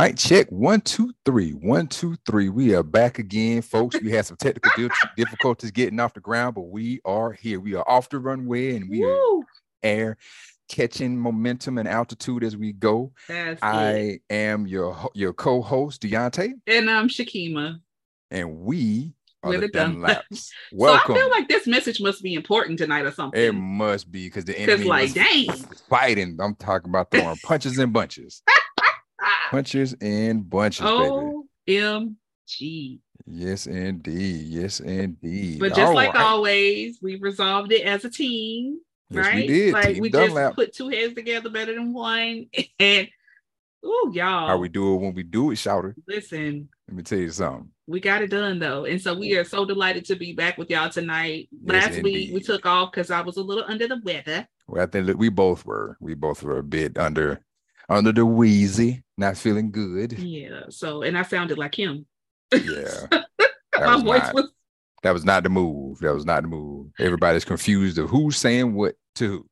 Mic check one, two, three. One, two, three. We are back again, folks. We had some technical difficulties getting off the ground, but we are here. We are off the runway and we Woo! are air catching momentum and altitude as we go. That's I it. am your your co-host Deante, and I'm Shekema, and we are the Dunlaps. Welcome. So I feel like this message must be important tonight or something. It must be because the enemy like, dang. fighting. I'm talking about throwing punches and bunches. Ah. punches and bunches, OMG. Yes, indeed. Yes, indeed. But just All like right. always, we resolved it as a team. Yes, right? we did. Like team we Dunlap. just put two heads together better than one. And oh, y'all. How we do it when we do it, shouter. Listen. Let me tell you something. We got it done though. And so we are so delighted to be back with y'all tonight. Yes, Last indeed. week we took off because I was a little under the weather. Well, I think we both were. We both were a bit under under the wheezy, not feeling good. Yeah. So, and I sounded like him. Yeah. My was voice not, was. That was not the move. That was not the move. Everybody's confused of who's saying what to who.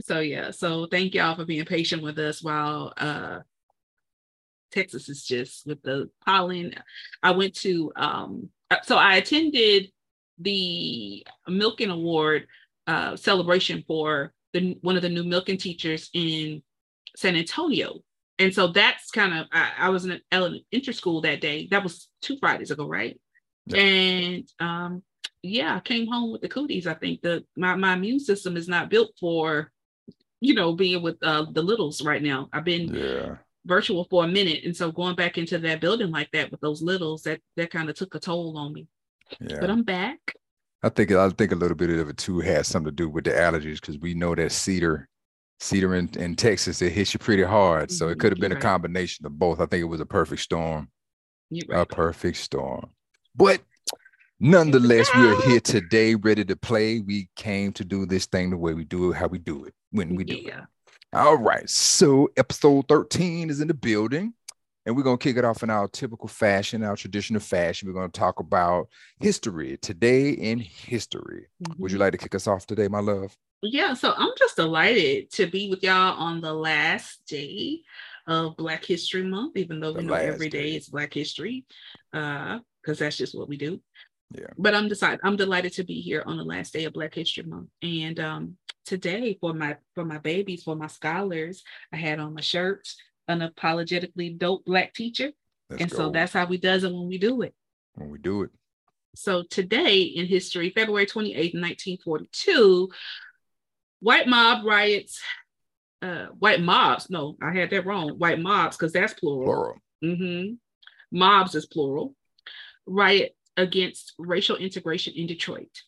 So yeah. So thank y'all for being patient with us while uh Texas is just with the pollen. I went to um uh, so I attended the Milken Award uh celebration for the one of the new Milken teachers in San Antonio. And so that's kind of I, I was in an elementary school that day. That was two Fridays ago, right? Yeah. And um, yeah, I came home with the cooties. I think the my, my immune system is not built for, you know, being with uh, the littles right now. I've been yeah. virtual for a minute, and so going back into that building like that with those littles, that that kind of took a toll on me. Yeah. But I'm back. I think I think a little bit of it too has something to do with the allergies because we know that cedar Cedar in, in Texas, it hits you pretty hard. So it mm-hmm. could have been a combination of both. I think it was a perfect storm. Right. A perfect storm. But nonetheless, we are here today, ready to play. We came to do this thing the way we do it, how we do it, when we do yeah. it. All right. So episode 13 is in the building. And we're going to kick it off in our typical fashion, our traditional fashion. We're going to talk about history, today in history. Mm-hmm. Would you mm-hmm. like to kick us off today, my love? Yeah, so I'm just delighted to be with y'all on the last day of Black History Month, even though the we know every day, day is Black History, because uh, that's just what we do. Yeah. But I'm decided I'm delighted to be here on the last day of Black History Month. And um, today for my for my babies, for my scholars, I had on my shirt, unapologetically dope black teacher. Let's and go. so that's how we does it when we do it. When we do it. So today in history, February 28, 1942, white mob riots, uh, white mobs. No, I had that wrong. White mobs, because that's plural. Plural. Mm-hmm. Mobs is plural. Riot against racial integration in Detroit.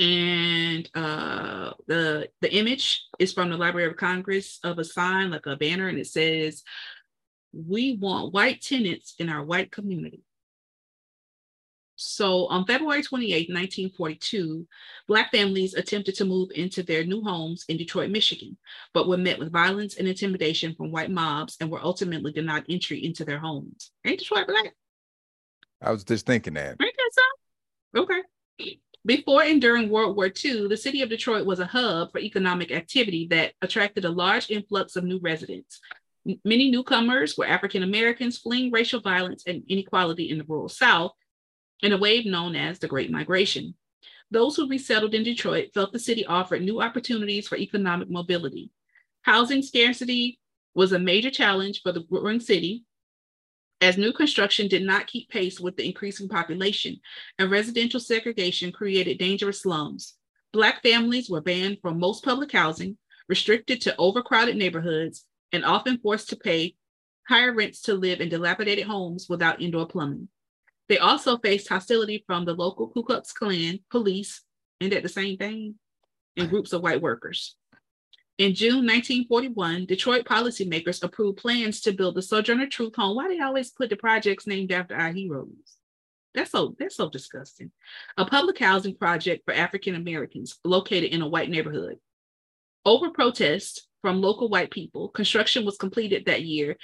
And uh, the the image is from the Library of Congress of a sign, like a banner, and it says, "We want white tenants in our white community." So on February 28, 1942, Black families attempted to move into their new homes in Detroit, Michigan, but were met with violence and intimidation from white mobs and were ultimately denied entry into their homes. Ain't Detroit black? I was just thinking that. Ain't that so? Okay. Before and during World War II, the city of Detroit was a hub for economic activity that attracted a large influx of new residents. Many newcomers were African Americans fleeing racial violence and inequality in the rural South in a wave known as the Great Migration. Those who resettled in Detroit felt the city offered new opportunities for economic mobility. Housing scarcity was a major challenge for the growing city, as new construction did not keep pace with the increasing population, and residential segregation created dangerous slums. Black families were banned from most public housing, restricted to overcrowded neighborhoods, and often forced to pay higher rents to live in dilapidated homes without indoor plumbing. They also faced hostility from the local Ku Klux Klan, police, and at the same thing, and groups of white workers. In June 1941, Detroit policymakers approved plans to build the Sojourner Truth Home. Why do they always put the projects named after our heroes? That's so that's so disgusting. A public housing project for African Americans located in a white neighborhood. Over protest from local white people, construction was completed that year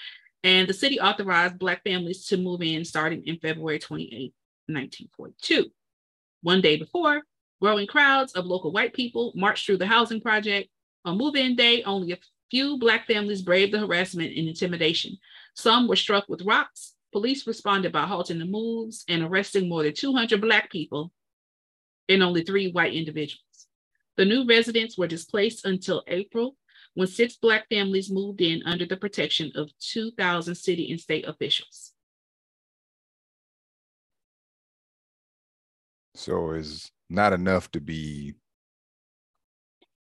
and the city authorized Black families to move in starting in February 28, 1942. One day before, growing crowds of local white people marched through the housing project. On move in day, only a Few Black families braved the harassment and intimidation. Some were struck with rocks. Police responded by halting the moves and arresting more than 200 Black people and only three white individuals. The new residents were displaced until April when six Black families moved in under the protection of 2,000 city and state officials. So it's not enough to be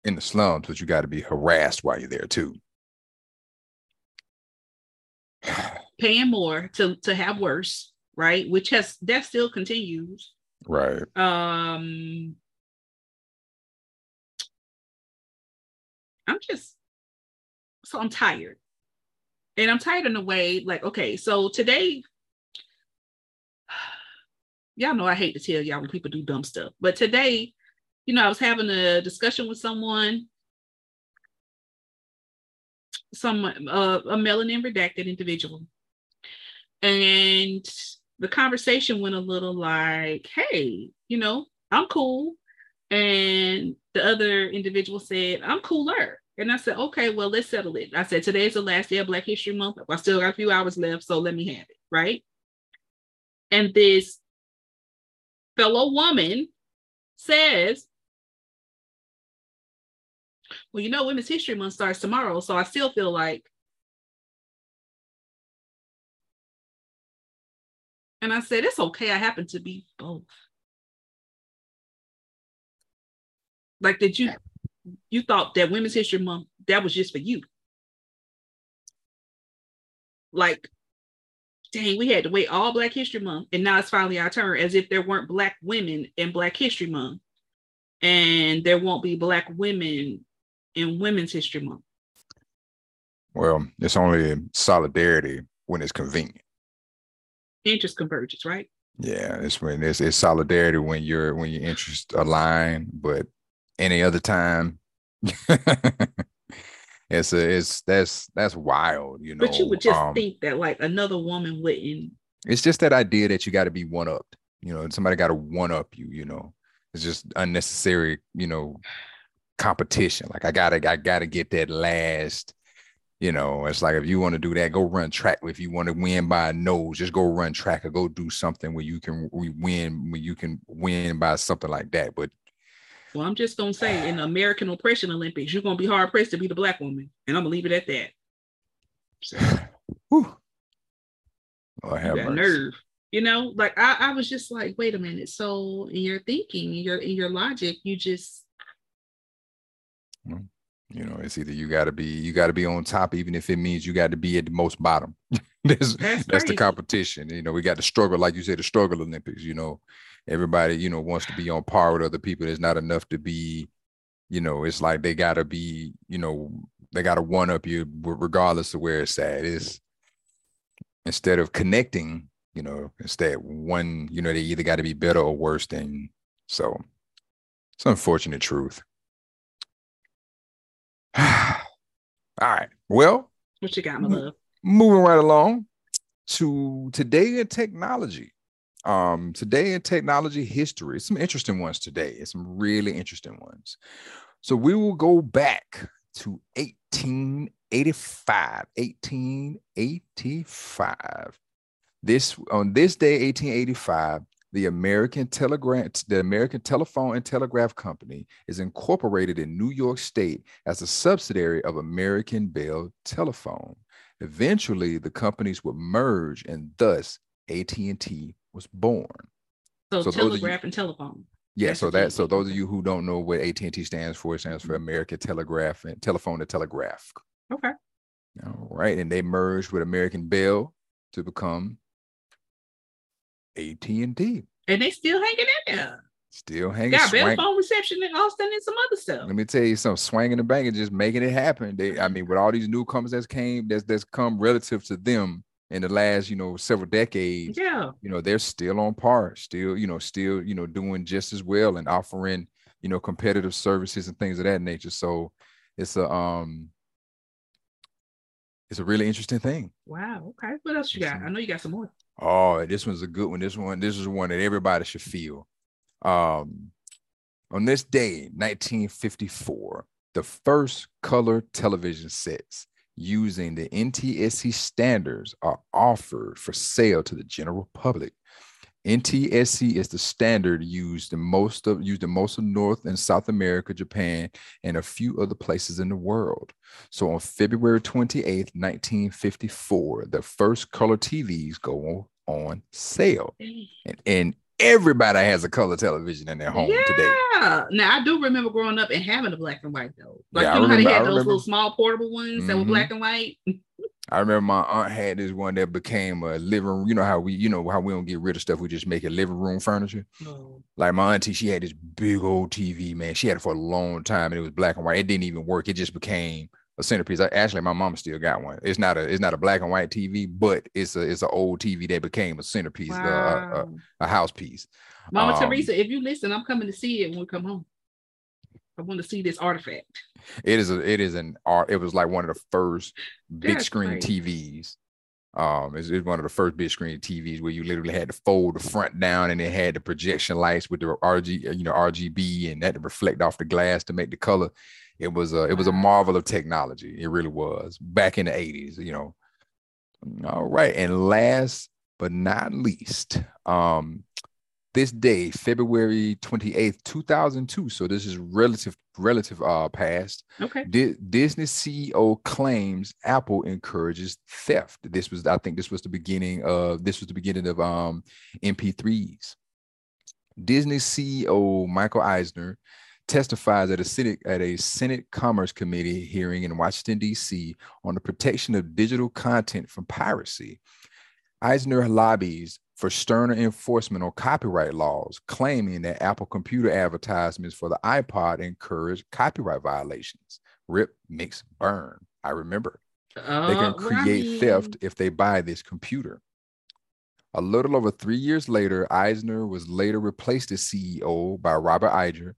in the slums, but you got to be harassed while you're there too. Paying more to to have worse, right? Which has that still continues. Right. Um I'm just so I'm tired. And I'm tired in a way like, okay, so today, y'all know I hate to tell y'all when people do dumb stuff, but today, you know, I was having a discussion with someone, some uh, a melanin redacted individual, and the conversation went a little like, "Hey, you know, I'm cool," and the other individual said, "I'm cooler." And I said, okay, well, let's settle it. I said, today's the last day of Black History Month. I still got a few hours left, so let me have it, right? And this fellow woman says, well, you know, Women's History Month starts tomorrow, so I still feel like. And I said, it's okay. I happen to be both. Like, did you you thought that Women's History Month that was just for you. Like, dang, we had to wait all Black History Month, and now it's finally our turn, as if there weren't Black women in Black History Month, and there won't be Black women in Women's History Month. Well, it's only solidarity when it's convenient. Interest convergence, right? Yeah, it's when it's, it's solidarity when you're when your interests align, but any other time it's a it's that's that's wild you know but you would just um, think that like another woman wouldn't it's just that idea that you got to be one up you know somebody got to one up you you know it's just unnecessary you know competition like i gotta i gotta get that last you know it's like if you want to do that go run track if you want to win by a nose just go run track or go do something where you can win where you can win by something like that but well, I'm just gonna say in the American Oppression Olympics, you're gonna be hard pressed to be the black woman, and I'm gonna leave it at that. So, Whew. I have that nerve. You know, like I, I was just like, wait a minute. So in your thinking, in your in your logic, you just Mm-hmm. you know, it's either you gotta be you gotta be on top, even if it means you got to be at the most bottom. that's that's, that's the competition. You know, we got to struggle, like you said, the struggle Olympics, you know. Everybody you know wants to be on par with other people. There's not enough to be you know it's like they gotta be you know they gotta one up you regardless of where it's at. It's instead of connecting you know instead one you know they either got to be better or worse than so it's unfortunate truth all right well what you got my love moving right along to today in technology um, today in technology history, some interesting ones today, it's some really interesting ones. So we will go back to 1885. 1885. This on this day, 1885, the American Telegraph, the American Telephone and Telegraph Company is incorporated in New York State as a subsidiary of American Bell Telephone. Eventually, the companies would merge, and thus AT&T was born. So, so telegraph you, and telephone. Yeah, That's so that so those of you who don't know what AT&T stands for, it stands for mm-hmm. American Telegraph and Telephone and Telegraph. Okay. All right, and they merged with American Bell to become AT&T. And they still hanging in there. Still hanging. Got better phone reception in Austin and some other stuff. Let me tell you something. Swinging the bank and just making it happen. They, I mean, with all these newcomers that's came, that's that's come relative to them, in the last, you know, several decades, yeah, you know, they're still on par, still, you know, still, you know, doing just as well and offering, you know, competitive services and things of that nature. So it's a um it's a really interesting thing. Wow. Okay. What else you got? I know you got some more. Oh, this one's a good one. This one, this is one that everybody should feel. Um, on this day, 1954, the first color television sets using the NTSC standards are offered for sale to the general public. NTSC is the standard used in most of used in most of North and South America, Japan, and a few other places in the world. So on February 28th, 1954, the first color TVs go on sale. And, and everybody has a color television in their home yeah. today. Yeah. Now I do remember growing up and having a black and white though. Like yeah, you know remember, how they had those little small portable ones mm-hmm. that were mm-hmm. black and white. I remember my aunt had this one that became a living. Room. You know how we, you know how we don't get rid of stuff. We just make it living room furniture. Oh. Like my auntie, she had this big old TV. Man, she had it for a long time, and it was black and white. It didn't even work. It just became a centerpiece. I, actually, my mom still got one. It's not a it's not a black and white TV, but it's a it's an old TV that became a centerpiece, wow. uh, a, a, house piece. Mama um, Teresa, if you listen, I'm coming to see it when we come home. I want to see this artifact. It is a it is an art. It was like one of the first big That's screen. TVs. Um, it's, it's, one of the first big screen TVs where you literally had to fold the front down and it had the projection lights with the RG, you know, RGB and that to reflect off the glass to make the color. It was a it was a marvel of technology. It really was back in the 80s, you know. All right. And last but not least, um, this day, February 28th, 2002. So this is relative relative uh past. Okay. Disney CEO claims Apple encourages theft. This was I think this was the beginning of this was the beginning of um MP3s. Disney CEO Michael Eisner testifies at a Senate at a Senate Commerce Committee hearing in Washington D.C. on the protection of digital content from piracy. Eisner lobbies for sterner enforcement on copyright laws, claiming that Apple computer advertisements for the iPod encourage copyright violations. Rip, mix, burn. I remember. Uh, they can create right. theft if they buy this computer. A little over three years later, Eisner was later replaced as CEO by Robert Iger,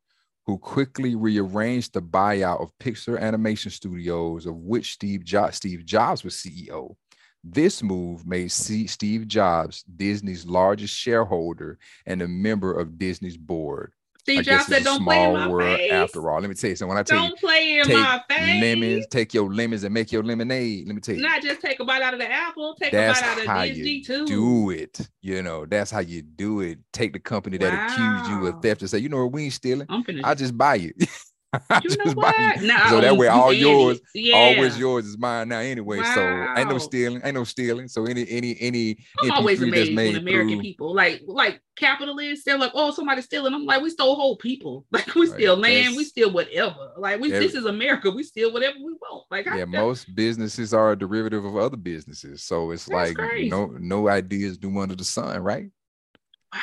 who quickly rearranged the buyout of Pixar Animation Studios, of which Steve, jo- Steve Jobs was CEO. This move made Steve Jobs Disney's largest shareholder and a member of Disney's board. Steve Jobs said, "Don't play in my world face." After all, let me tell you something. When I tell don't you, play in my face. lemons, take your lemons and make your lemonade. Let me tell you, not just take a bite out of the apple, take that's a bite out of Disney too. Do it. You know, that's how you do it. Take the company that wow. accused you of theft and say, you know what, we ain't stealing. I'm finished. I just buy you. you know what? No, so that way all yours, yeah. always yours is mine now anyway. Wow. So ain't no stealing, ain't no stealing. So any any any I'm always amazed with American through, people, like like capitalists, they're like, oh, somebody's stealing. I'm like, we stole whole people. Like we right. steal land, That's, we steal whatever. Like we every, this is America, we steal whatever we want. Like yeah, I, most businesses are a derivative of other businesses. So it's like crazy. no no ideas new under the sun, right? Wow.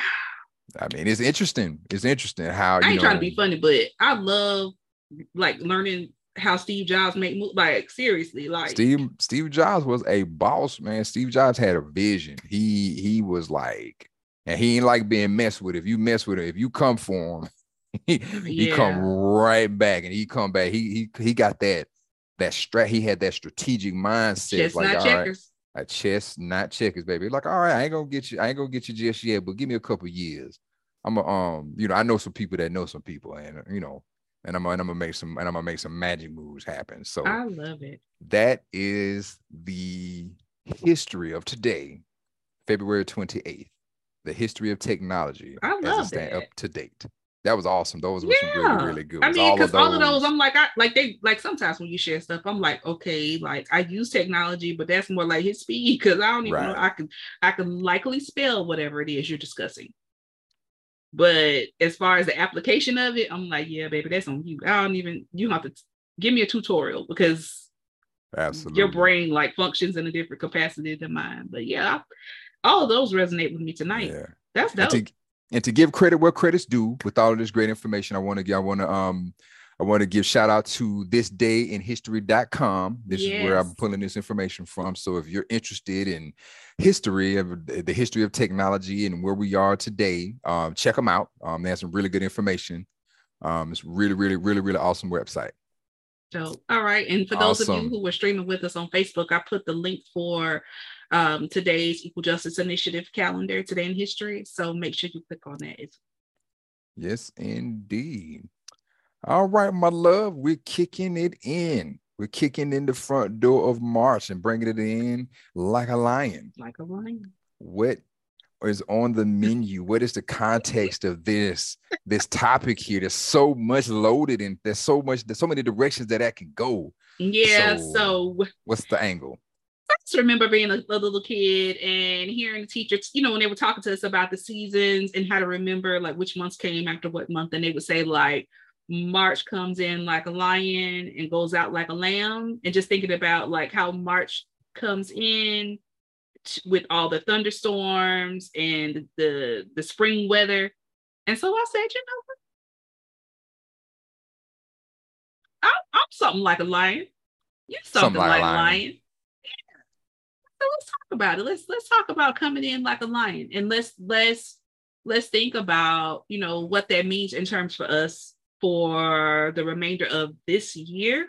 I mean, it's interesting. It's interesting how I ain't know, trying to be funny, but I love like learning how Steve Jobs make moves. Like seriously, like Steve Steve Jobs was a boss, man. Steve Jobs had a vision. He he was like, and he ain't like being messed with. If you mess with him, if you come for him, he, he come right back, and he come back. He he he got that that strat. He had that strategic mindset. Chess, like, not checkers. Right, a chess, not checkers, baby. Like, all right, I ain't gonna get you. I ain't gonna get you just yet, but give me a couple years. I'm a, um, you know, I know some people that know some people, and you know, and I'm, and I'm gonna make some and I'm gonna make some magic moves happen. So I love it. That is the history of today, February 28th. The history of technology I love it. up to date. That was awesome. Those were yeah. some really, really good. I mean, because all, all, of those, I'm like, I like they like sometimes when you share stuff, I'm like, okay, like I use technology, but that's more like his speed because I don't even right. know I can I can likely spell whatever it is you're discussing. But as far as the application of it, I'm like, yeah, baby, that's on you. I don't even you have to give me a tutorial because absolutely your brain like functions in a different capacity than mine. But yeah, all of those resonate with me tonight. Yeah. That's dope. And to, and to give credit where credit's due with all of this great information, I want to get I want to um I want to give shout out to this day in history.com. This yes. is where I'm pulling this information from. So if you're interested in history of the history of technology and where we are today, um, check them out. Um, they have some really good information. Um, it's really, really, really, really awesome website. So, all right. And for those awesome. of you who were streaming with us on Facebook, I put the link for um, today's Equal Justice Initiative calendar, Today in History. So make sure you click on that. Yes, indeed. All right, my love, we're kicking it in. We're kicking in the front door of March and bringing it in like a lion. Like a lion. What is on the menu? What is the context of this this topic here? There's so much loaded and there's so much there's so many directions that that can go. Yeah. So, so what's the angle? I just remember being a, a, little kid and hearing the teachers, you know, when they were talking to us about the seasons and how to remember like which months came after what month, and they would say like March comes in like a lion and goes out like a lamb, and just thinking about like how March comes in t- with all the thunderstorms and the the spring weather, and so I said, you know what, I'm, I'm something like a lion. You're something, something like, like, a lion. lion. Yeah. So let's talk about it. Let's let's talk about coming in like a lion, and let's let's let's think about you know what that means in terms for us for the remainder of this year.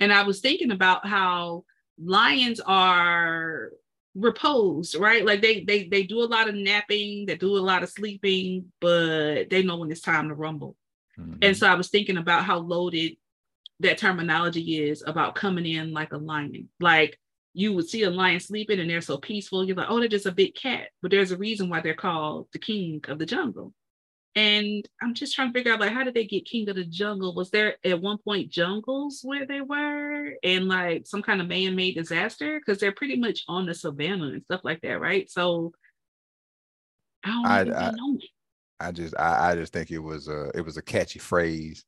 And I was thinking about how lions are reposed, right? Like they they they do a lot of napping, they do a lot of sleeping, but they know when it's time to rumble. Mm-hmm. And so I was thinking about how loaded that terminology is about coming in like a lion. Like you would see a lion sleeping and they're so peaceful. You're like, oh, they're just a big cat. But there's a reason why they're called the king of the jungle. And I'm just trying to figure out like how did they get King of the Jungle? Was there at one point jungles where they were and like some kind of man-made disaster? Because they're pretty much on the savannah and stuff like that, right? So I don't I, I, know. I just I, I just think it was a it was a catchy phrase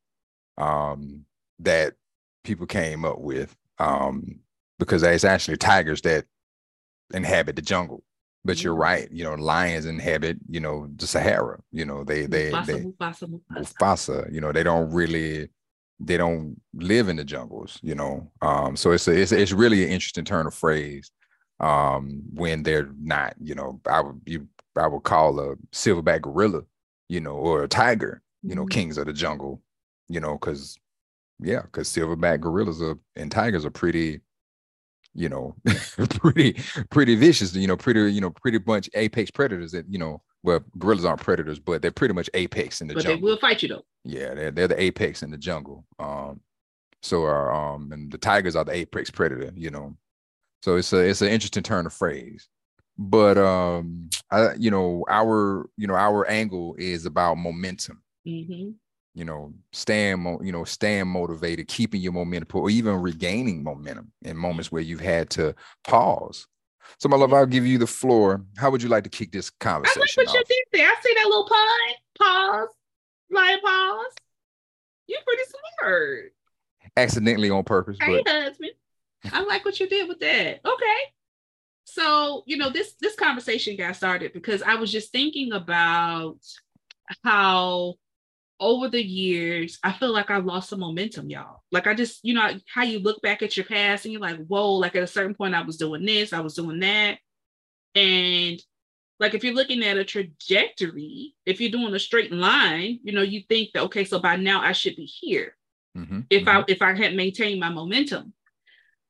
um that people came up with um because it's actually tigers that inhabit the jungle but you're right. You know, lions inhabit, you know, the Sahara. You know, they they Mufasa, they Mufasa, Mufasa. Mufasa, you know, they don't really they don't live in the jungles, you know. Um, so it's a, it's it's really an interesting turn of phrase um when they're not, you know, I would you I would call a silverback gorilla, you know, or a tiger, you know, mm-hmm. kings of the jungle, you know, because yeah, because silverback gorillas are and tigers are pretty you know, pretty pretty vicious, you know, pretty, you know, pretty bunch apex predators that, you know, well, gorillas aren't predators, but they're pretty much apex in the but jungle. But they will fight you though. Yeah, they're they're the apex in the jungle. Um, so are um and the tigers are the apex predator, you know. So it's a it's an interesting turn of phrase. But um I you know, our you know, our angle is about momentum. Mm-hmm you know, staying, you know, staying motivated, keeping your momentum, or even regaining momentum in mm-hmm. moments where you've had to pause. So, my love, I'll give you the floor. How would you like to kick this conversation? I like what off? you did there. I see that little pun, pause, lion pause. You're pretty smart. Accidentally on purpose. Hey, but... husband. I like what you did with that. Okay. So, you know, this this conversation got started because I was just thinking about how over the years, I feel like I lost some momentum, y'all. Like I just, you know, how you look back at your past and you're like, whoa, like at a certain point, I was doing this, I was doing that. And like if you're looking at a trajectory, if you're doing a straight line, you know, you think that okay, so by now I should be here. Mm-hmm, if mm-hmm. I if I had maintained my momentum.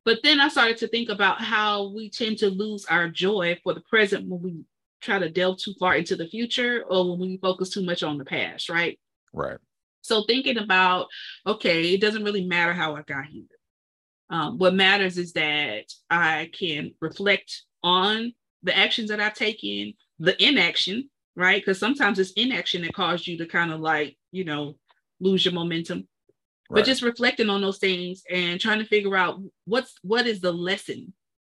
But then I started to think about how we tend to lose our joy for the present when we try to delve too far into the future or when we focus too much on the past, right? Right. So thinking about, okay, it doesn't really matter how I got here. Um, what matters is that I can reflect on the actions that I've taken, the inaction, right? Because sometimes it's inaction that caused you to kind of like, you know, lose your momentum. Right. But just reflecting on those things and trying to figure out what's what is the lesson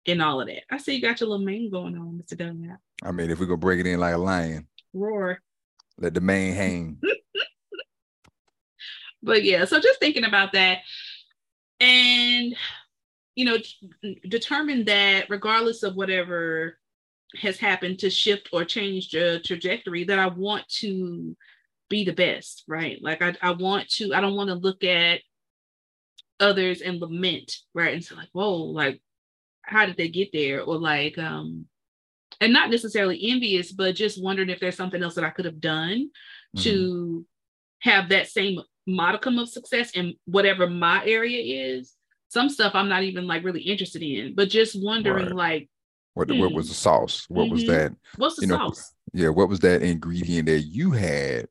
in all of that. I see you got your little mane going on, Mr. Dunlap. I mean, if we go break it in like a lion, roar. Let the mane hang. but yeah, so just thinking about that and you know, determine that regardless of whatever has happened to shift or change the trajectory, that I want to be the best, right? Like I, I want to, I don't want to look at others and lament, right? And so like, whoa, like how did they get there? Or like, um, and not necessarily envious, but just wondering if there's something else that I could have done mm-hmm. to have that same modicum of success in whatever my area is. Some stuff I'm not even like really interested in, but just wondering right. like what hmm. what was the sauce? What mm-hmm. was that? What's the sauce? Know, yeah, what was that ingredient that you had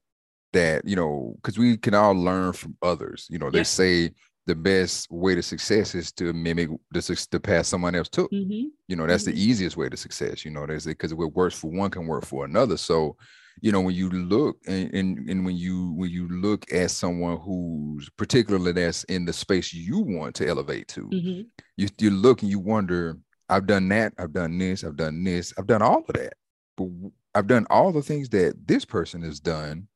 that you know because we can all learn from others you know they say the best way to success is to mimic the, the path someone else took mm-hmm. you know that's mm-hmm. the easiest way to success you know there's it because what works for one can work for another so you know when you look and, and, and when you when you look at someone who's particularly that's in the space you want to elevate to mm-hmm. you, you look and you wonder i've done that i've done this i've done this i've done all of that but i've done all the things that this person has done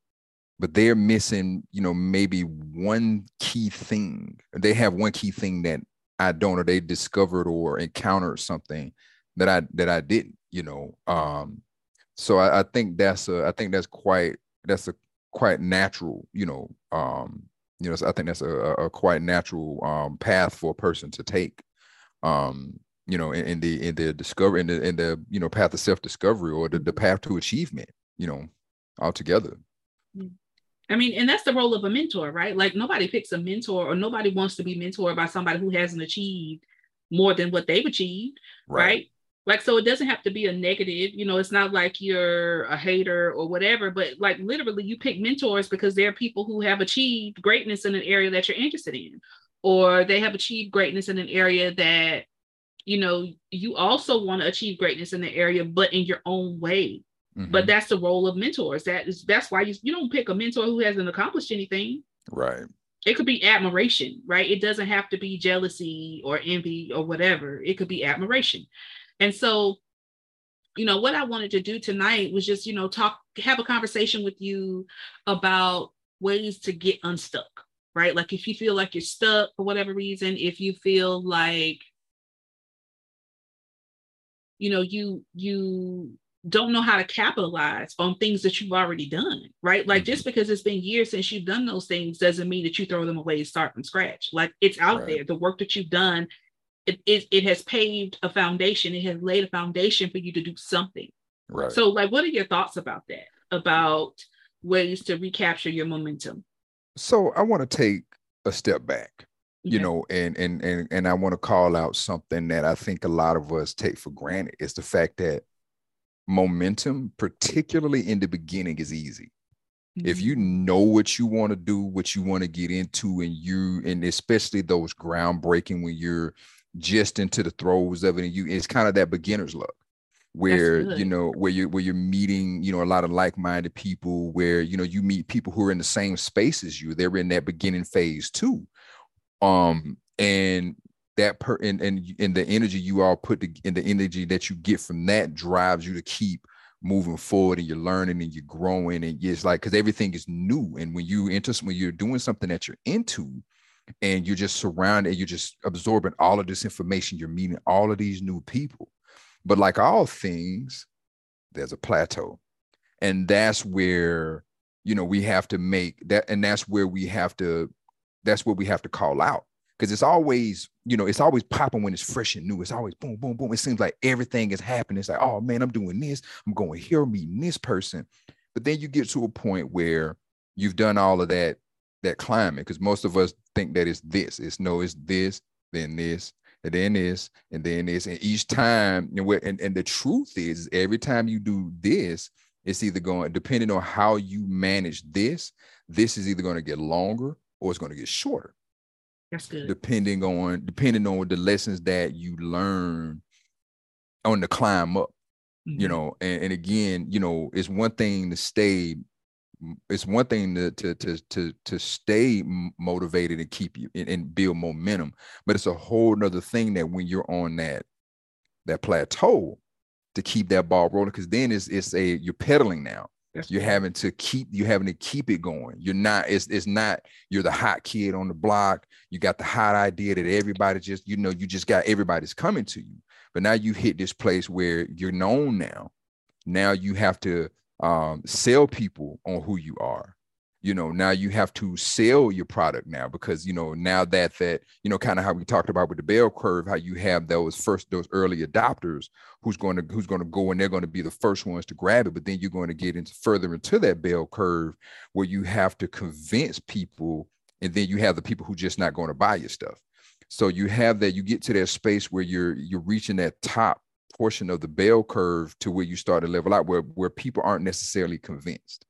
but they're missing you know maybe one key thing they have one key thing that i don't or they discovered or encountered something that i that i didn't you know um so I, I, think that's a I think that's quite that's a quite natural, you know, um, you know, so I think that's a, a quite natural um path for a person to take. Um, you know, in, in the in the discovery in the in the you know path of self-discovery or the, the mm-hmm. path to achievement, you know, altogether. Mm. I mean, and that's the role of a mentor, right? Like nobody picks a mentor or nobody wants to be mentored by somebody who hasn't achieved more than what they've achieved, right? right? Like so it doesn't have to be a negative you know it's not like you're a hater or whatever but like literally you pick mentors because they're people who have achieved greatness in an area that you're interested in or they have achieved greatness in an area that you know you also want to achieve greatness in the area but in your own way. Mm-hmm. but that's the role of mentors. That is that's why you, you don't pick a mentor who hasn't accomplished anything. Right. It could be admiration right? It doesn't have to be jealousy or envy or whatever. It could be admiration and so, you know, what I wanted to do tonight was just, you know, talk, have a conversation with you about ways to get unstuck, right? Like if you feel like you're stuck for whatever reason, if you feel like, you know, you, you, don't know how to capitalize on things that you've already done, right? Like just mm-hmm. because it's been years since you've done those things doesn't mean that you throw them away and start from scratch. Like it's out right. there. The work that you've done it, it, it has paved a foundation it has laid a foundation for you to do something right so like what are your thoughts about that about ways to recapture your momentum so i want to take a step back okay. you know and and and and i want to call out something that i think a lot of us take for granted is the fact that momentum particularly in the beginning is easy if you mm-hmm. know what you want to do what you want to get into and you and especially those groundbreaking when you're just into the throes of it and you it's kind of that beginner's luck where you know where you where you're meeting you know a lot of like-minded people where you know you meet people who are in the same space as you. They're in that beginning phase too. Um and that per and and, and the energy you all put and the energy that you get from that drives you to keep moving forward and you're learning and you're growing and it's like because everything is new. And when you enter when you're doing something that you're into and you're just surrounded you're just absorbing all of this information you're meeting all of these new people. But like all things there's a plateau. And that's where you know we have to make that and that's where we have to that's what we have to call out. Because it's always you know it's always popping when it's fresh and new. It's always boom boom boom. It seems like everything is happening. It's like oh man i'm doing this. I'm going here meeting this person. But then you get to a point where you've done all of that that climate because most of us think that it's this. It's no, it's this, then this, and then this, and then this. And each time, and, and, and the truth is, every time you do this, it's either going, depending on how you manage this, this is either going to get longer or it's going to get shorter. That's good. Depending on depending on the lessons that you learn on the climb up. Mm-hmm. You know, and, and again, you know, it's one thing to stay it's one thing to to to to, to stay motivated and keep you and, and build momentum, but it's a whole nother thing that when you're on that that plateau to keep that ball rolling because then it's it's a you're pedaling now. That's you're having to keep you having to keep it going. You're not it's it's not you're the hot kid on the block. You got the hot idea that everybody just you know you just got everybody's coming to you. But now you hit this place where you're known now. Now you have to um, sell people on who you are. You know now you have to sell your product now because you know now that that you know kind of how we talked about with the bell curve how you have those first those early adopters who's going to who's going to go and they're going to be the first ones to grab it but then you're going to get into further into that bell curve where you have to convince people and then you have the people who just not going to buy your stuff. So you have that you get to that space where you're you're reaching that top portion of the bell curve to where you start to level out where where people aren't necessarily convinced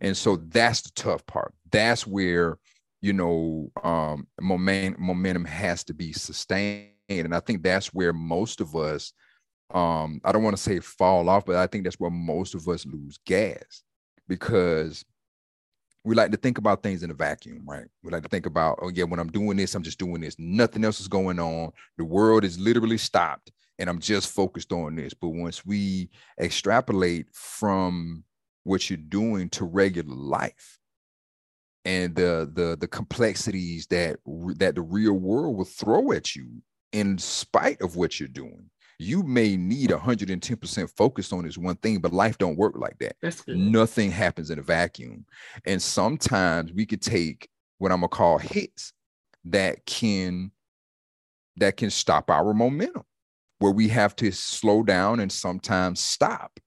And so that's the tough part. That's where, you know, um, momentum, momentum has to be sustained. And I think that's where most of us, um, I don't want to say fall off, but I think that's where most of us lose gas because we like to think about things in a vacuum, right? We like to think about, oh yeah, when I'm doing this, I'm just doing this. Nothing else is going on. The world is literally stopped, and I'm just focused on this. But once we extrapolate from what you're doing to regular life and the the the complexities that that the real world will throw at you in spite of what you're doing you may need 110% focus on this one thing but life don't work like that. Nothing happens in a vacuum. And sometimes we could take what i'm gonna call hits that can that can stop our momentum where we have to slow down and sometimes stop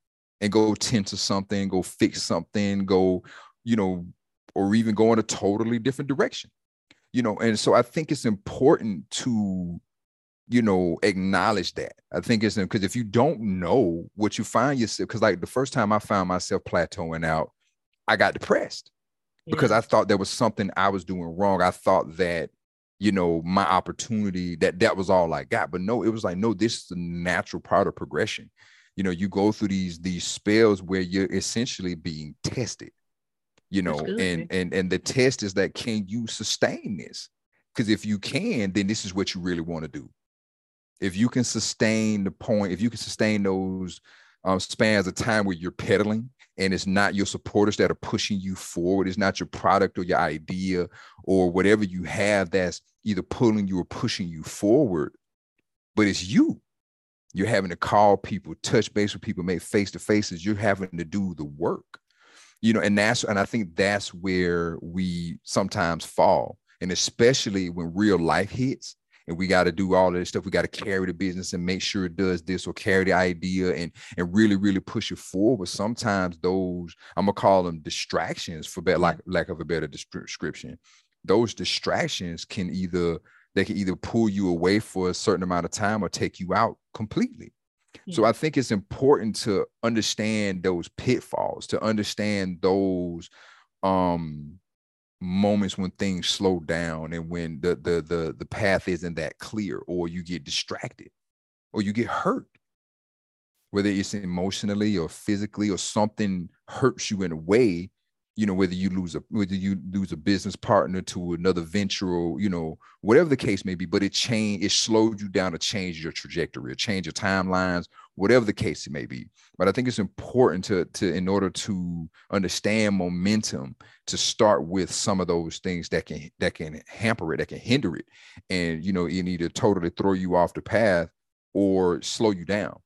and go tend to something, go fix something, go, you know, or even go in a totally different direction. You know, and so I think it's important to, you know, acknowledge that. I think it's because if you don't know what you find yourself, because like the first time I found myself plateauing out, I got depressed yeah. because I thought there was something I was doing wrong. I thought that you know my opportunity that that was all i got. But no it was like no this is a natural part of progression. You know you go through these these spells where you're essentially being tested you know and and and the test is that can you sustain this? Because if you can then this is what you really want to do. If you can sustain the point if you can sustain those um, spans of time where you're pedaling and it's not your supporters that are pushing you forward it's not your product or your idea or whatever you have that's either pulling you or pushing you forward but it's you you're having to call people, touch base with people, make face to faces. You're having to do the work, you know, and that's and I think that's where we sometimes fall, and especially when real life hits and we got to do all of this stuff. We got to carry the business and make sure it does this or carry the idea and and really really push it forward. Sometimes those I'm gonna call them distractions for better like lack of a better description. Those distractions can either they can either pull you away for a certain amount of time or take you out completely. Yeah. So I think it's important to understand those pitfalls, to understand those um moments when things slow down and when the the the the path isn't that clear or you get distracted or you get hurt. Whether it's emotionally or physically or something hurts you in a way you know whether you lose a whether you lose a business partner to another venture or you know whatever the case may be but it changed it slowed you down to change your trajectory or change your timelines whatever the case it may be but i think it's important to to in order to understand momentum to start with some of those things that can that can hamper it that can hinder it and you know you need to totally throw you off the path or slow you down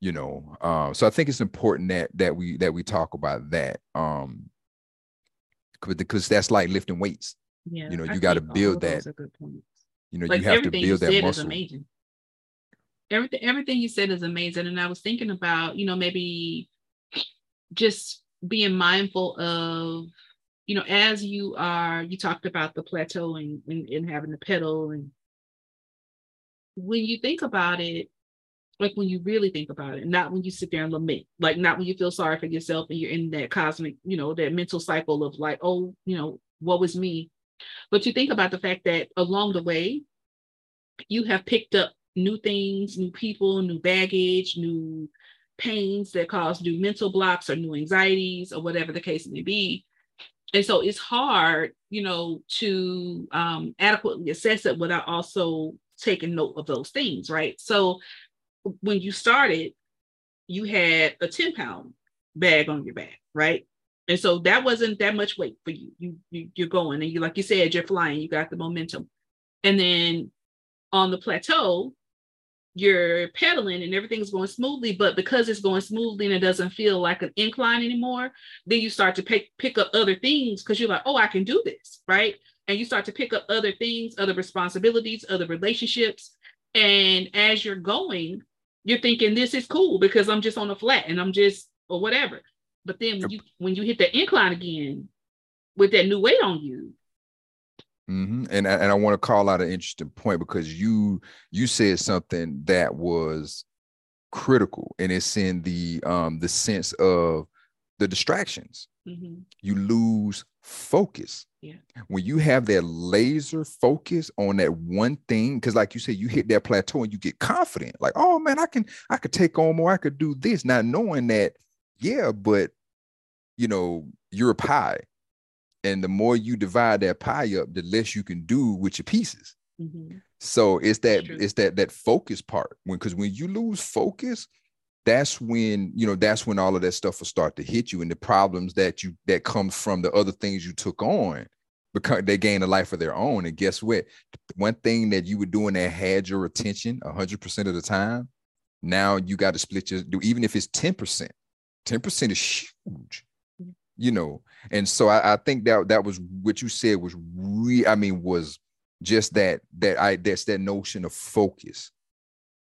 you know uh, so i think it's important that that we that we talk about that um because that's like lifting weights. Yeah, you know, you got to build that. You know, like you have to build that muscle. amazing. Everything, everything you said is amazing, and I was thinking about, you know, maybe just being mindful of, you know, as you are. You talked about the plateau and, and, and having the pedal, and when you think about it, like when you really think about it, not when you sit there and lament, like not when you feel sorry for yourself and you're in that cosmic, you know, that mental cycle of like, oh, you know, what was me? But you think about the fact that along the way, you have picked up new things, new people, new baggage, new pains that cause new mental blocks or new anxieties or whatever the case may be. And so it's hard, you know, to um, adequately assess it without also taking note of those things, right? So when you started, you had a 10 pound bag on your back, right? And so that wasn't that much weight for you. You, you you're going and you like you said, you're flying, you got the momentum. And then on the plateau, you're pedaling and everything's going smoothly, but because it's going smoothly and it doesn't feel like an incline anymore, then you start to pick pick up other things because you're like, oh, I can do this, right? And you start to pick up other things, other responsibilities, other relationships. And as you're going, you're thinking this is cool because I'm just on a flat and I'm just or whatever. But then when you when you hit the incline again with that new weight on you. Mm-hmm. And and I want to call out an interesting point because you you said something that was critical, and it's in the um the sense of the distractions. Mm-hmm. You lose focus. Yeah. When you have that laser focus on that one thing, because like you said, you hit that plateau and you get confident, like, oh man, I can, I could take on more, I could do this, not knowing that, yeah, but you know, you're a pie. And the more you divide that pie up, the less you can do with your pieces. Mm-hmm. So it's that it's that that focus part. When because when you lose focus, that's when you know that's when all of that stuff will start to hit you and the problems that you that comes from the other things you took on because they gain a life of their own and guess what one thing that you were doing that had your attention 100% of the time now you got to split your do even if it's 10% 10% is huge you know and so I, I think that that was what you said was re i mean was just that that i that's that notion of focus.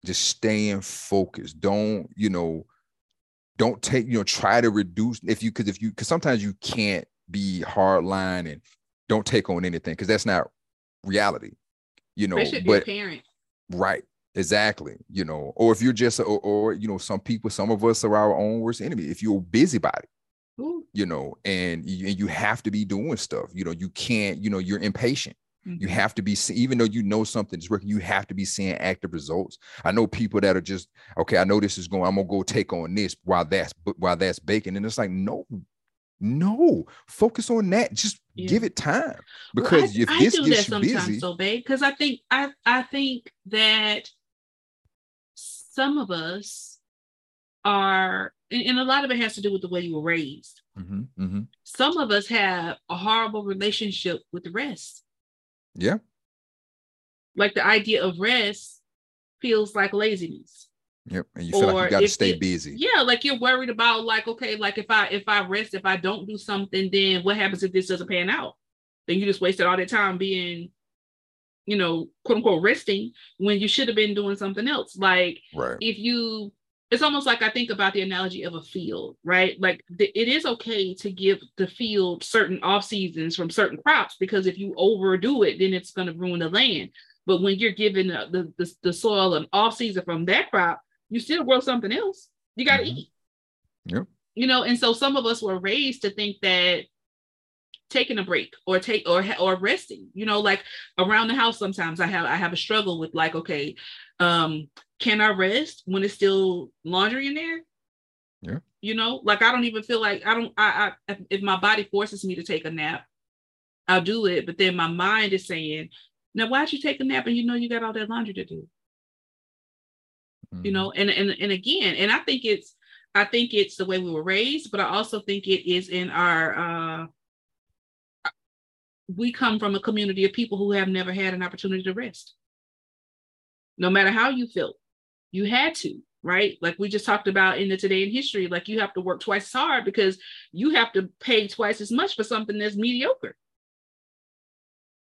Just staying focused. Don't you know don't take you know try to reduce if you because if you because sometimes you can't be hard line and don't take on anything because that's not reality you know but parent. Right exactly you know or if you're just or, or you know some people some of us are our own worst enemy. If you're a busybody Ooh. you know and you, and you have to be doing stuff you know you can't you know you're impatient you Mm-hmm. have to be, even though you know something's working, you have to be seeing active results. I know people that are just, okay, I know this is going, I'm gonna go take on this while that's while that's baking. And it's like, no, no, focus on that. Just yeah. give it time. Because well, I, if this I do gets that sometimes, busy, so because I think I I think that some of us are and, a lot of it has to do with the way you were raised. Mm-hmm, mm-hmm. Some of us have a horrible relationship with the rest. Yeah. Like the idea of rest feels like laziness. Yep. And you feel or like you got to stay it, busy. Yeah, like you're worried about like, okay, like if I if I rest, if I don't do something, then what happens if this doesn't pan out? Then you just wasted all that time being, you know, quote unquote resting when you should have been doing something else. Like right. if you it's almost like I think about the analogy of a field, right? Like the, it is okay to give the field certain off seasons from certain crops because if you overdo it, then it's going to ruin the land. But when you're giving the, the, the soil an off season from that crop, you still grow something else. You got to mm-hmm. eat. Yep. You know, and so some of us were raised to think that taking a break or take or or resting you know like around the house sometimes i have i have a struggle with like okay um can I rest when it's still laundry in there? Yeah. You know, like I don't even feel like I don't I, I if my body forces me to take a nap, I'll do it. But then my mind is saying, now why'd you take a nap and you know you got all that laundry to do? Mm-hmm. You know, and and and again, and I think it's I think it's the way we were raised, but I also think it is in our uh we come from a community of people who have never had an opportunity to rest. No matter how you feel, you had to right? Like we just talked about in the today in history like you have to work twice as hard because you have to pay twice as much for something that's mediocre.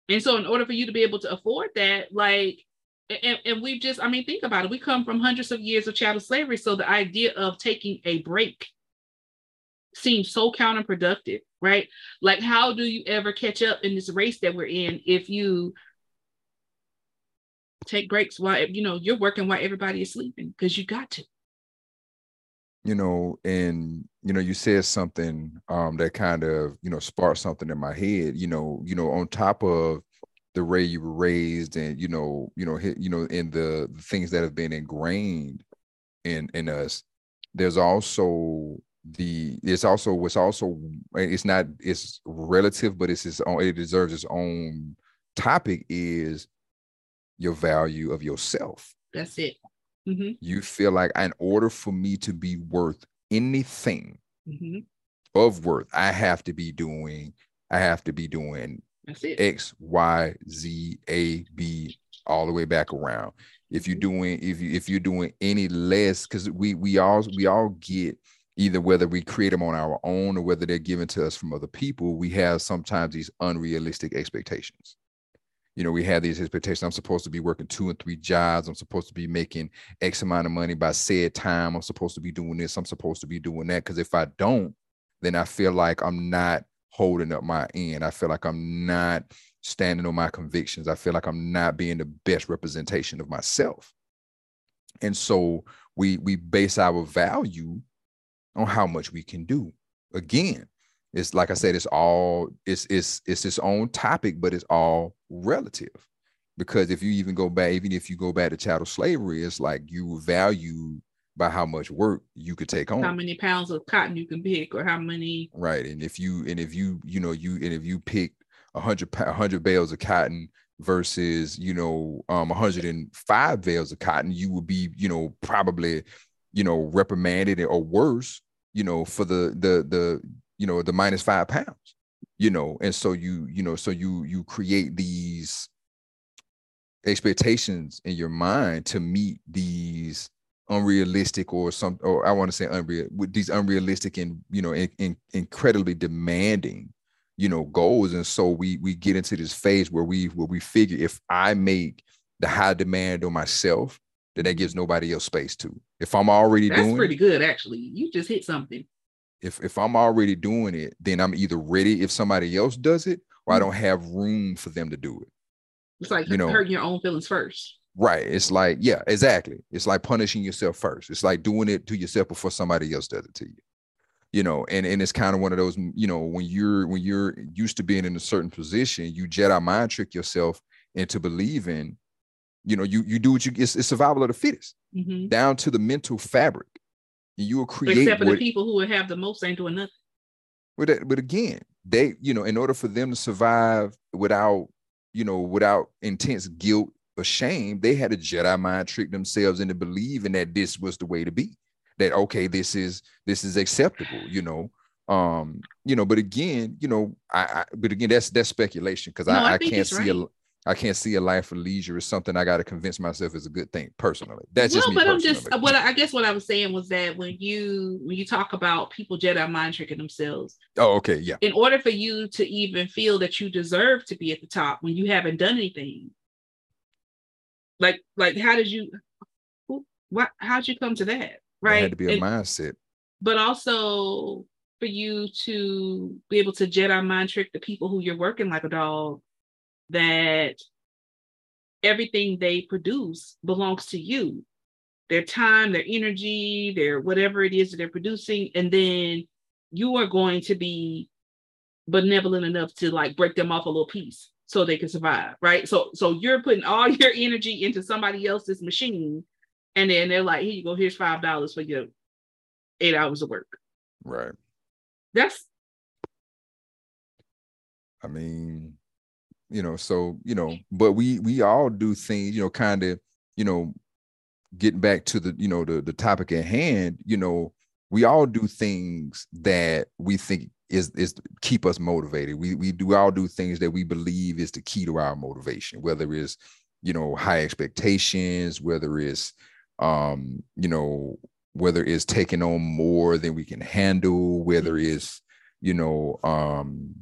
And so in order for you to be able to afford that like and, and we've just i mean think about it. We come from hundreds of years of chattel slavery. So the idea of taking a break seems so counterproductive right? Like how do you ever catch up in this race that we're in if you take breaks while you know you're working while everybody is sleeping? Because you got to. You know and you know you said something um that kind of you know sparked something in my head you know you know on top of the way you were raised and you know you know you know in the, the things that have been ingrained in in us there's also the it's also what's also it's not it's relative but it's its own it deserves its own topic is your value of yourself. That's it. Mm-hmm. You feel like in order for me to be worth anything mm-hmm. of worth, I have to be doing, I have to be doing X, Y, Z, A, B, all the way back around. If you're mm-hmm. doing, if you if you're doing any less, because we we all we all get either whether we create them on our own or whether they're given to us from other people, we have sometimes these unrealistic expectations you know, we have these expectations. I'm supposed to be working two and three jobs. I'm supposed to be making X amount of money by said time. I'm supposed to be doing this. I'm supposed to be doing that. Because if I don't, then I feel like I'm not holding up my end. I feel like I'm not standing on my convictions. I feel like I'm not being the best representation of myself. And so we we base our value on how much we can do. again, it's like I said, it's all it's it's it's its own topic, but it's all relative. Because if you even go back, even if you go back to chattel slavery, it's like you value by how much work you could take on. How many pounds of cotton you can pick, or how many? Right, and if you and if you you know you and if you pick a hundred a hundred bales of cotton versus you know um 105 bales of cotton, you would be you know probably you know reprimanded or worse you know for the the the you know the minus five pounds you know and so you you know so you you create these expectations in your mind to meet these unrealistic or some or I want to say unreal with these unrealistic and you know in, in, incredibly demanding you know goals. And so we we get into this phase where we where we figure if I make the high demand on myself then that gives nobody else space to if I'm already That's doing That's pretty good actually you just hit something if if I'm already doing it then I'm either ready if somebody else does it or I mm-hmm. don't have room for them to do it it's like you know hurting your own feelings first Right. It's like, yeah, exactly. It's like punishing yourself first. It's like doing it to yourself before somebody else does it to you. You know, and, and it's kind of one of those, you know, when you're when you're used to being in a certain position, you Jedi mind trick yourself into believing, you know, you you do what you it's, it's survival of the fittest, mm-hmm. down to the mental fabric. You will create except for the people who would have the most ain't doing nothing. But that, but again, they, you know, in order for them to survive without, you know, without intense guilt or shame they had a Jedi mind trick themselves into believing that this was the way to be. That okay, this is this is acceptable, you know. Um, you know, but again, you know, I, I but again, that's that's speculation because no, I, I, I can't see right. a I can't see a life of leisure as something I got to convince myself is a good thing personally. That's well, just but I'm just what I guess what I was saying was that when you when you talk about people Jedi mind tricking themselves. Oh, okay, yeah. In order for you to even feel that you deserve to be at the top when you haven't done anything, like, like, how did you? What? How'd you come to that? Right. It had to be a and, mindset. But also for you to be able to Jedi mind trick the people who you're working like a dog, that everything they produce belongs to you their time, their energy, their whatever it is that they're producing, and then you are going to be benevolent enough to like break them off a little piece so they can survive, right? So so you're putting all your energy into somebody else's machine, and then they're like, here you go, here's five dollars for your eight hours of work. Right. That's I mean, you know, so you know, but we we all do things, you know, kind of, you know, getting back to the, you know, the the topic at hand, you know, we all do things that we think is is keep us motivated. We we do all do things that we believe is the key to our motivation, whether it's you know high expectations, whether it's um you know whether it's taking on more than we can handle, whether it's you know um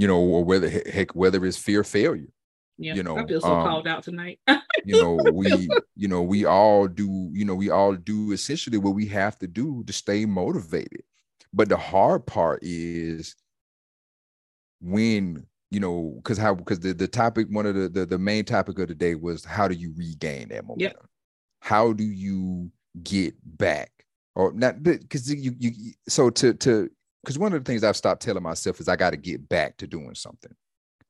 you know or whether heck whether it's fear failure. Yeah, you know, I feel so um, called out tonight. you know, we, you know, we all do, you know, we all do essentially what we have to do to stay motivated. But the hard part is when you know because how because the, the topic one of the, the, the main topic of the day was how do you regain that momentum yep. how do you get back or not because you you so to to because one of the things i've stopped telling myself is i got to get back to doing something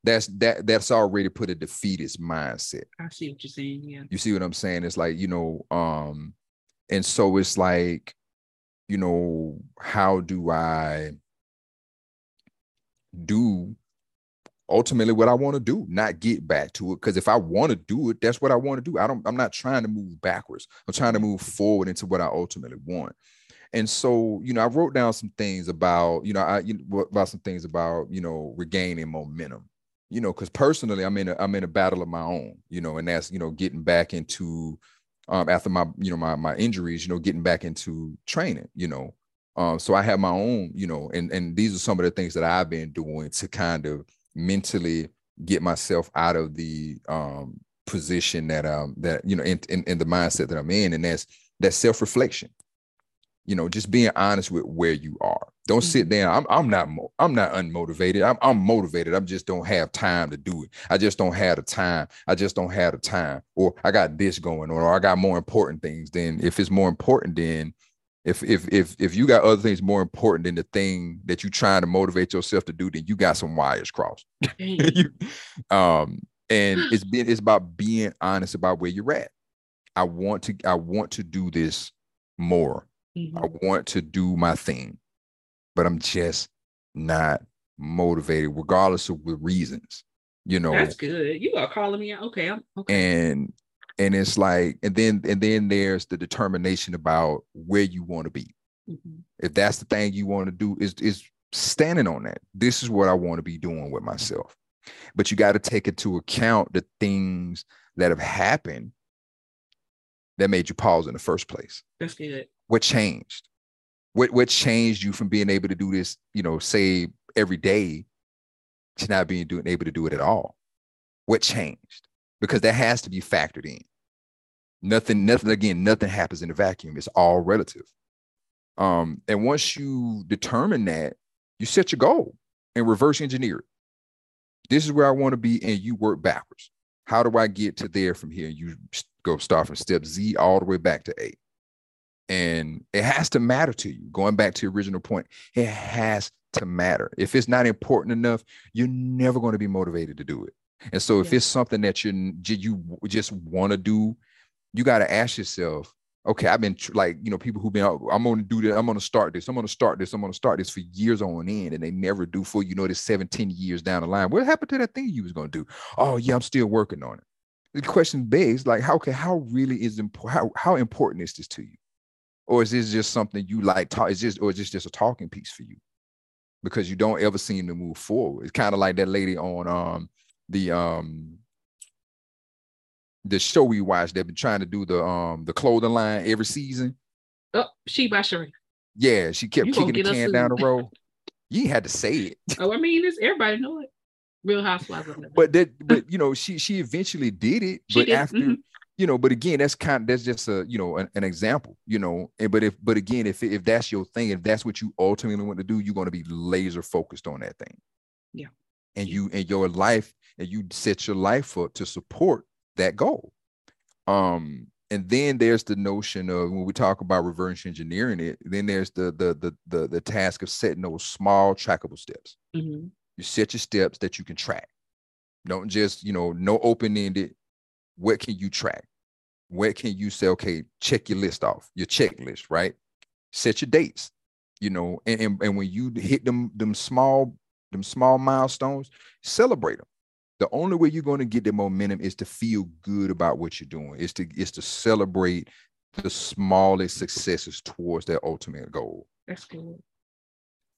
that's that that's already put a defeatist mindset i see what you're saying yeah you see what i'm saying it's like you know um and so it's like you know, how do I do ultimately what I want to do, not get back to it. Because if I want to do it, that's what I want to do. I don't, I'm not trying to move backwards. I'm trying to move forward into what I ultimately want. And so, you know, I wrote down some things about, you know, I you know, about some things about, you know, regaining momentum. You know, because personally, I'm in a I'm in a battle of my own, you know, and that's, you know, getting back into um, after my you know my my injuries, you know, getting back into training, you know. Um, so I have my own, you know, and and these are some of the things that I've been doing to kind of mentally get myself out of the um position that um that you know in, in, in the mindset that I'm in, and that's that self-reflection you know just being honest with where you are don't sit mm-hmm. down i'm, I'm not mo- i'm not unmotivated I'm, I'm motivated i just don't have time to do it i just don't have the time i just don't have the time or i got this going on or i got more important things then if it's more important then If if if if you got other things more important than the thing that you're trying to motivate yourself to do, then you got some wires crossed. you, um, and it's been it's about being honest about where you're at. I want to I want to do this more. Mm-hmm. I want to do my thing, but I'm just not motivated, regardless of the reasons. You know, that's good. You are calling me out. Okay, I'm okay. And and it's like, and then and then there's the determination about where you want to be. Mm-hmm. If that's the thing you want to do, is is standing on that. This is what I want to be doing with myself. But you got to take into account the things that have happened that made you pause in the first place. That's good. What changed? What what changed you from being able to do this, you know, say every day to not being doing able to do it at all? What changed? Because that has to be factored in. Nothing, nothing, again, nothing happens in a vacuum. It's all relative. Um, and once you determine that, you set your goal and reverse engineer it. This is where I want to be, and you work backwards. How do I get to there from here? You go start from step Z all the way back to A. And it has to matter to you. Going back to your original point, it has to matter. If it's not important enough, you're never going to be motivated to do it. And so, if yeah. it's something that you you just want to do, you got to ask yourself, okay, I've been tr- like, you know, people who've been, oh, I'm going to do this, I'm going to start this, I'm going to start this, I'm going to start this for years on end, and they never do for you know this 17 years down the line. What happened to that thing you was going to do? Oh yeah, I'm still working on it. The question begs, like, how can how really is important? How how important is this to you? Or is this just something you like talk is this or is this just a talking piece for you? Because you don't ever seem to move forward. It's kind of like that lady on um the um the show we watched they've been trying to do the um the clothing line every season. Oh she by Sheree. yeah she kept you kicking the can down the road. You had to say it. Oh i mean it's everybody know it. Real housewives but that but you know she she eventually did it she but did. after mm-hmm you know but again that's kind of that's just a you know an, an, example you know and but if but again if if that's your thing if that's what you ultimately want to do you're going to be laser focused on that thing. Yeah. And you and your life and you set your life up to support that goal. Um and then there's the notion of when we talk about reverse engineering it then there's the the the the, the task of setting those small trackable steps. Mm-hmm. you set your steps that you can track. Don't just you know no open-ended what can you track where can you say, okay, check your list off, your checklist, right? Set your dates, you know, and, and, and when you hit them, them small, them small milestones, celebrate them. The only way you're going to get the momentum is to feel good about what you're doing, is to is to celebrate the smallest successes towards that ultimate goal. That's good.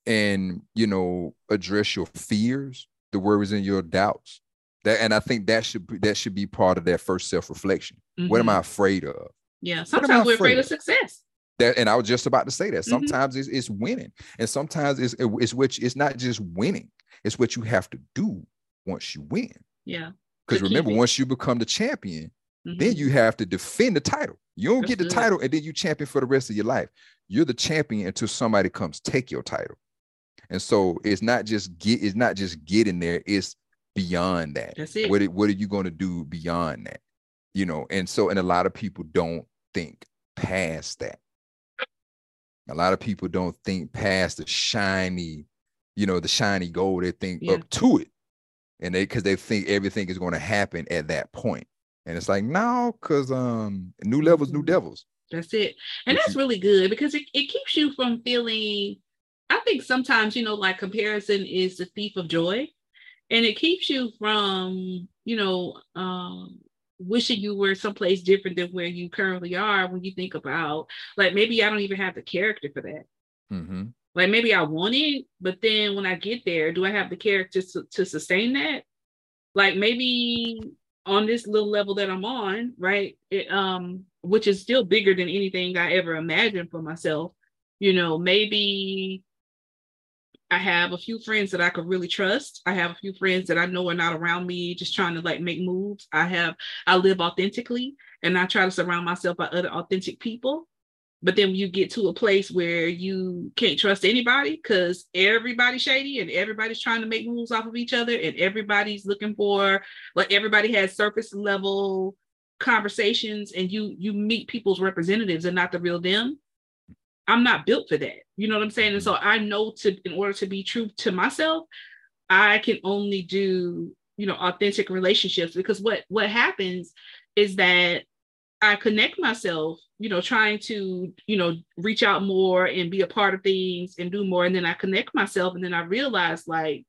And you know, address your fears, the worries and your doubts. That and I think that should be that should be part of that first self-reflection. Mm-hmm. What am I mm-hmm. afraid of? Yeah, sometimes we're afraid of, of success. That, and I was just about to say that mm-hmm. sometimes mm-hmm. it's, it's winning, and sometimes it's it's which it's not just winning; it's what you have to do once you win. Yeah. Because remember, once you become the champion, mm-hmm. then you have to defend the title. You don't That's get the good. title, and then you champion for the rest of your life. You're the champion until somebody comes take your title. And so it's not just get it's not just getting there, it's beyond that. That's it. What, what are you going to do beyond that? You know, and so, and a lot of people don't think past that. A lot of people don't think past the shiny, you know, the shiny goal. They think yeah. up to it. And they because they think everything is going to happen at that point. And it's like, no, because um new levels, new mm-hmm. devils. That's it. And that's really good because it, it keeps you from feeling I think sometimes, you know, like comparison is the thief of joy and it keeps you from you know um, wishing you were someplace different than where you currently are when you think about like maybe i don't even have the character for that mm-hmm. like maybe i want it but then when i get there do i have the character to, to sustain that like maybe on this little level that i'm on right it, um which is still bigger than anything i ever imagined for myself you know maybe I have a few friends that I could really trust. I have a few friends that I know are not around me just trying to like make moves. I have I live authentically and I try to surround myself by other authentic people. But then you get to a place where you can't trust anybody because everybody's shady and everybody's trying to make moves off of each other and everybody's looking for like everybody has surface level conversations and you you meet people's representatives and not the real them I'm not built for that. You know what I'm saying? And so I know to in order to be true to myself, I can only do, you know, authentic relationships because what what happens is that I connect myself, you know, trying to, you know, reach out more and be a part of things and do more. And then I connect myself and then I realize like